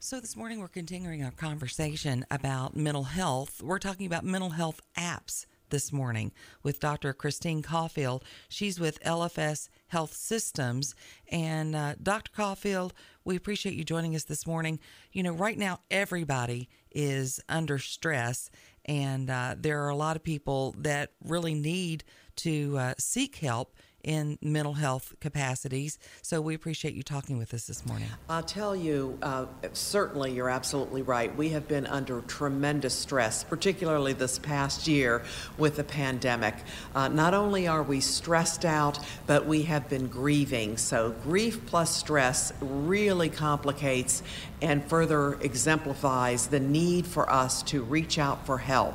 So, this morning we're continuing our conversation about mental health. We're talking about mental health apps this morning with Dr. Christine Caulfield. She's with LFS Health Systems. And uh, Dr. Caulfield, we appreciate you joining us this morning. You know, right now, everybody is under stress, and uh, there are a lot of people that really need to uh, seek help in mental health capacities. So we appreciate you talking with us this morning. I'll tell you, uh, certainly you're absolutely right. We have been under tremendous stress, particularly this past year with the pandemic. Uh, not only are we stressed out, but we have been grieving. So grief plus stress really complicates and further exemplifies the need for us to reach out for help.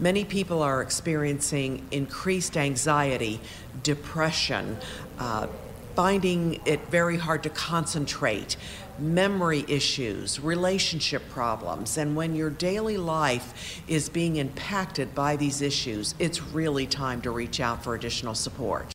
Many people are experiencing increased anxiety, depression, uh, finding it very hard to concentrate, memory issues, relationship problems. And when your daily life is being impacted by these issues, it's really time to reach out for additional support.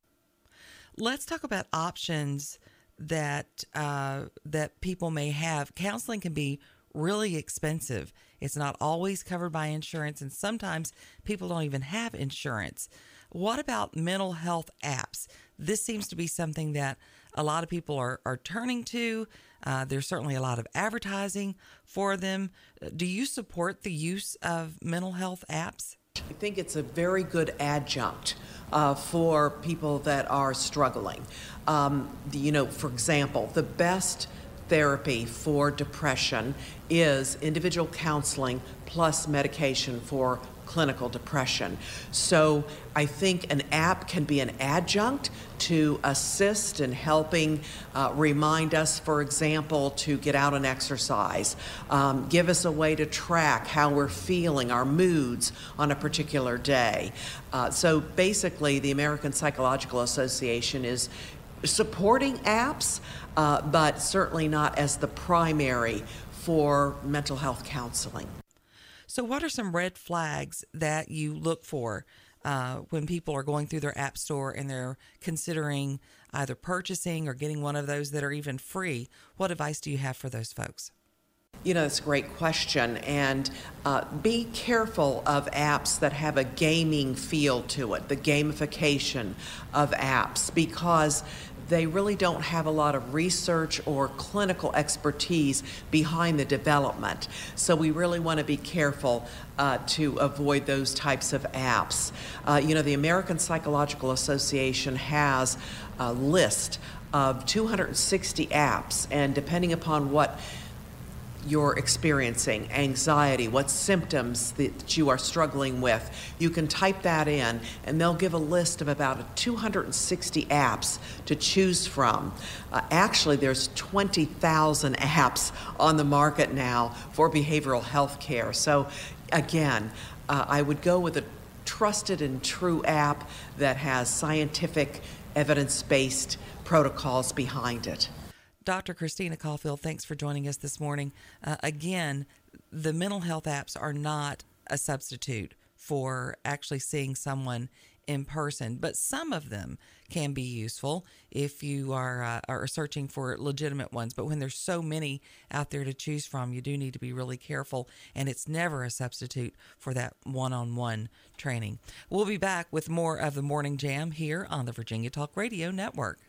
Let's talk about options that uh, that people may have. Counseling can be really expensive. It's not always covered by insurance, and sometimes people don't even have insurance. What about mental health apps? This seems to be something that a lot of people are, are turning to. Uh, there's certainly a lot of advertising for them. Do you support the use of mental health apps? I think it's a very good adjunct uh, for people that are struggling. Um, you know, for example, the best therapy for depression is individual counseling plus medication for clinical depression. So I think an app can be an adjunct to assist in helping uh, remind us, for example, to get out and exercise, um, give us a way to track how we're feeling, our moods on a particular day. Uh, so basically, the American Psychological Association is supporting apps, uh, but certainly not as the primary for mental health counseling. So, what are some red flags that you look for uh, when people are going through their app store and they're considering either purchasing or getting one of those that are even free? What advice do you have for those folks? You know, it's a great question. And uh, be careful of apps that have a gaming feel to it, the gamification of apps, because they really don't have a lot of research or clinical expertise behind the development. So we really want to be careful uh, to avoid those types of apps. Uh, you know, the American Psychological Association has a list of 260 apps, and depending upon what you're experiencing, anxiety, what symptoms that you are struggling with. You can type that in, and they'll give a list of about 260 apps to choose from. Uh, actually, there's 20,000 apps on the market now for behavioral health care. So, again, uh, I would go with a trusted and true app that has scientific, evidence based protocols behind it. Dr. Christina Caulfield, thanks for joining us this morning. Uh, again, the mental health apps are not a substitute for actually seeing someone in person, but some of them can be useful if you are uh, are searching for legitimate ones. But when there's so many out there to choose from, you do need to be really careful, and it's never a substitute for that one-on-one training. We'll be back with more of the Morning Jam here on the Virginia Talk Radio Network.